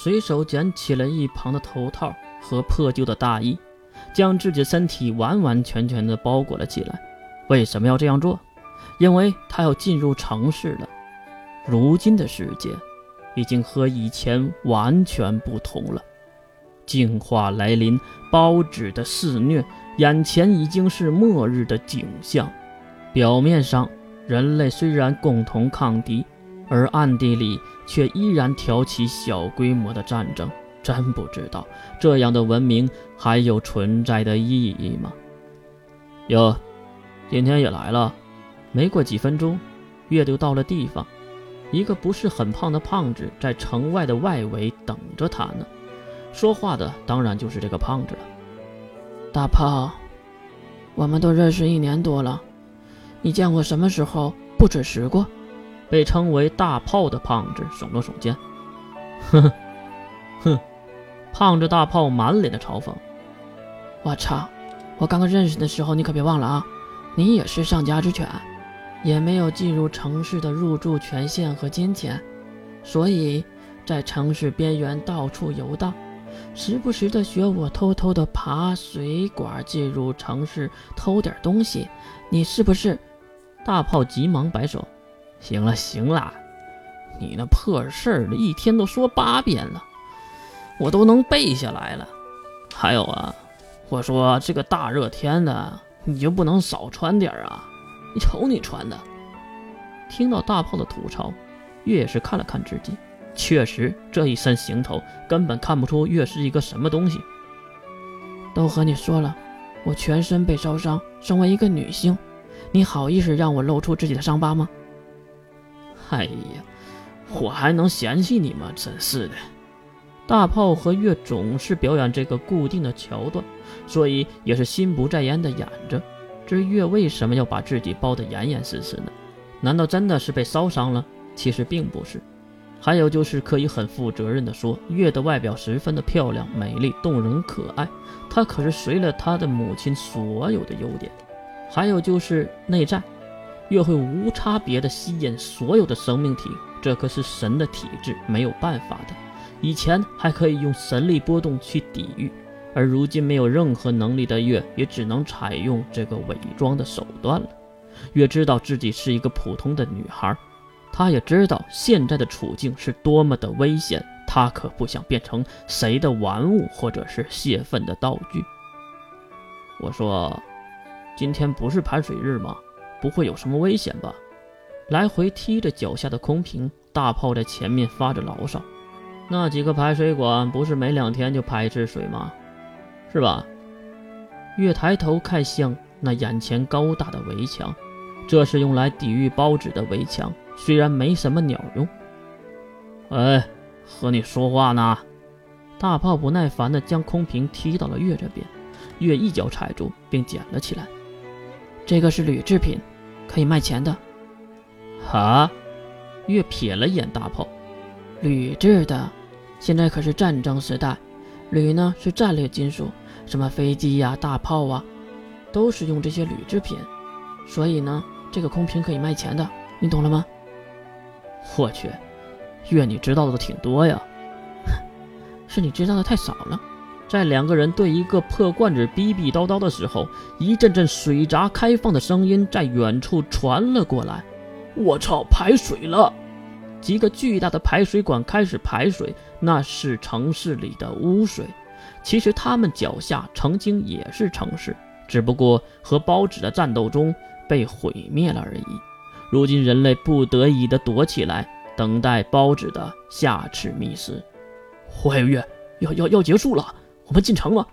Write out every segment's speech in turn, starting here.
随手捡起了一旁的头套和破旧的大衣，将自己身体完完全全的包裹了起来。为什么要这样做？因为他要进入城市了。如今的世界已经和以前完全不同了，进化来临，包子的肆虐，眼前已经是末日的景象。表面上，人类虽然共同抗敌，而暗地里却依然挑起小规模的战争。真不知道这样的文明还有存在的意义吗？哟，今天也来了。没过几分钟，月就到了地方。一个不是很胖的胖子在城外的外围等着他呢。说话的当然就是这个胖子了。大炮，我们都认识一年多了。你见过什么时候不准时过？被称为大炮的胖子耸了耸肩，哼哼哼，胖子大炮满脸的嘲讽。我操！我刚刚认识的时候，你可别忘了啊，你也是上家之犬，也没有进入城市的入住权限和金钱，所以在城市边缘到处游荡，时不时的学我偷偷的爬水管进入城市偷点东西，你是不是？大炮急忙摆手：“行了行了，你那破事儿一天都说八遍了，我都能背下来了。还有啊，我说这个大热天的，你就不能少穿点啊？你瞅你穿的。”听到大炮的吐槽，月也是看了看自己，确实这一身行头根本看不出月是一个什么东西。都和你说了，我全身被烧伤，身为一个女性。你好意思让我露出自己的伤疤吗？哎呀，我还能嫌弃你吗？真是的！大炮和月总是表演这个固定的桥段，所以也是心不在焉的演着。至于月为什么要把自己包得严严实实呢？难道真的是被烧伤了？其实并不是。还有就是可以很负责任的说，月的外表十分的漂亮、美丽、动人、可爱。她可是随了她的母亲所有的优点。还有就是内在，越会无差别的吸引所有的生命体，这可是神的体质，没有办法的。以前还可以用神力波动去抵御，而如今没有任何能力的月，也只能采用这个伪装的手段了。月知道自己是一个普通的女孩，她也知道现在的处境是多么的危险，她可不想变成谁的玩物或者是泄愤的道具。我说。今天不是排水日吗？不会有什么危险吧？来回踢着脚下的空瓶，大炮在前面发着牢骚。那几个排水管不是每两天就排一次水吗？是吧？月抬头看向那眼前高大的围墙，这是用来抵御包子的围墙，虽然没什么鸟用。哎，和你说话呢！大炮不耐烦地将空瓶踢到了月这边，月一脚踩住并捡了起来。这个是铝制品，可以卖钱的。哈，月瞥了一眼大炮，铝制的，现在可是战争时代，铝呢是战略金属，什么飞机呀、大炮啊，都是用这些铝制品。所以呢，这个空瓶可以卖钱的，你懂了吗？我去，月你知道的挺多呀，是你知道的太少了。在两个人对一个破罐子逼逼叨叨的时候，一阵阵水闸开放的声音在远处传了过来。我操，排水了！几个巨大的排水管开始排水，那是城市里的污水。其实他们脚下曾经也是城市，只不过和包子的战斗中被毁灭了而已。如今人类不得已的躲起来，等待包子的下次觅食。火海月，要要要结束了。我们进城了。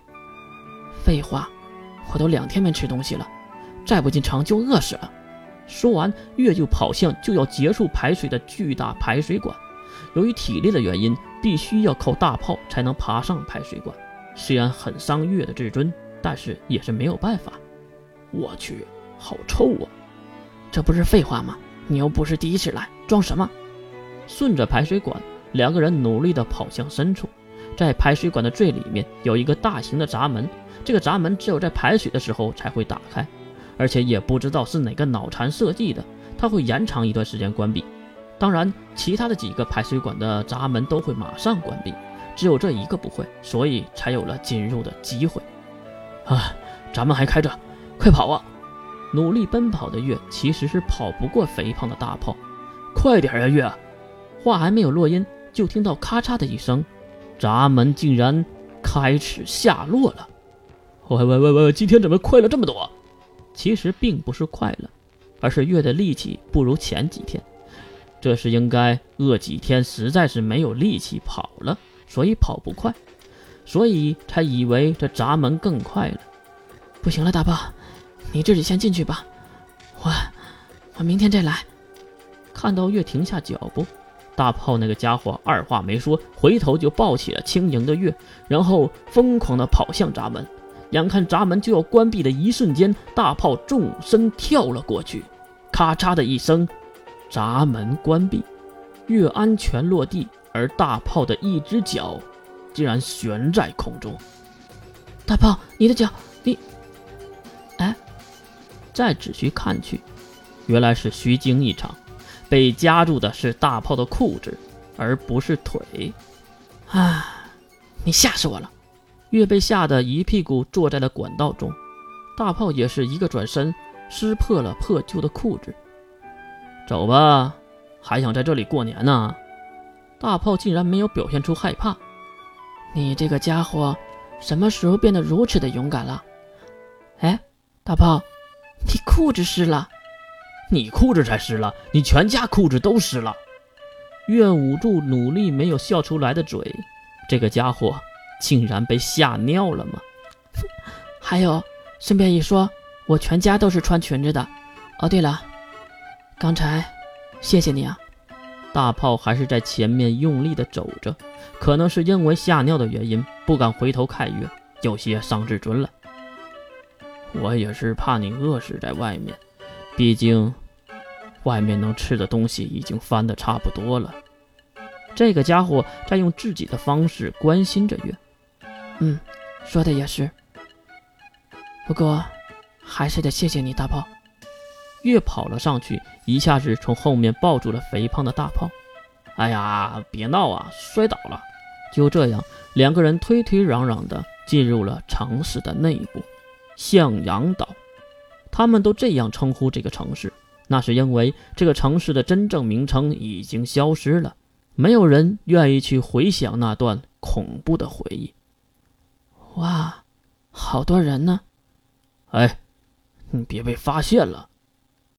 废话，我都两天没吃东西了，再不进城就饿死了。说完，月就跑向就要结束排水的巨大排水管。由于体力的原因，必须要靠大炮才能爬上排水管。虽然很伤月的自尊，但是也是没有办法。我去，好臭啊！这不是废话吗？你又不是第一次来，装什么？顺着排水管，两个人努力地跑向深处。在排水管的最里面有一个大型的闸门，这个闸门只有在排水的时候才会打开，而且也不知道是哪个脑残设计的，它会延长一段时间关闭。当然，其他的几个排水管的闸门都会马上关闭，只有这一个不会，所以才有了进入的机会。啊，闸门还开着，快跑啊！努力奔跑的月其实是跑不过肥胖的大炮，快点啊，月！话还没有落音，就听到咔嚓的一声，闸门竟然开始下落了。喂喂喂喂，今天怎么快了这么多？其实并不是快了，而是月的力气不如前几天。这是应该饿几天，实在是没有力气跑了，所以跑不快，所以才以为这闸门更快了。不行了，大炮，你自己先进去吧，我我明天再来。看到月停下脚步，大炮那个家伙二话没说，回头就抱起了轻盈的月，然后疯狂的跑向闸门。眼看闸门就要关闭的一瞬间，大炮纵身跳了过去，咔嚓的一声。闸门关闭，月安全落地，而大炮的一只脚竟然悬在空中。大炮，你的脚，你……哎，再仔细看去，原来是虚惊一场，被夹住的是大炮的裤子，而不是腿。啊！你吓死我了！月被吓得一屁股坐在了管道中，大炮也是一个转身，撕破了破旧的裤子。走吧，还想在这里过年呢？大炮竟然没有表现出害怕。你这个家伙，什么时候变得如此的勇敢了？哎，大炮，你裤子湿了。你裤子才湿了，你全家裤子都湿了。月捂住努力没有笑出来的嘴，这个家伙竟然被吓尿了吗？还有，顺便一说，我全家都是穿裙子的。哦，对了。刚才，谢谢你啊！大炮还是在前面用力的走着，可能是因为吓尿的原因，不敢回头看月，有些伤自尊了。我也是怕你饿死在外面，毕竟，外面能吃的东西已经翻的差不多了。这个家伙在用自己的方式关心着月。嗯，说的也是。不过，还是得谢谢你，大炮。月跑了上去，一下子从后面抱住了肥胖的大炮。哎呀，别闹啊，摔倒了！就这样，两个人推推攘攘的进入了城市的内部——向阳岛。他们都这样称呼这个城市，那是因为这个城市的真正名称已经消失了，没有人愿意去回想那段恐怖的回忆。哇，好多人呢！哎，你别被发现了。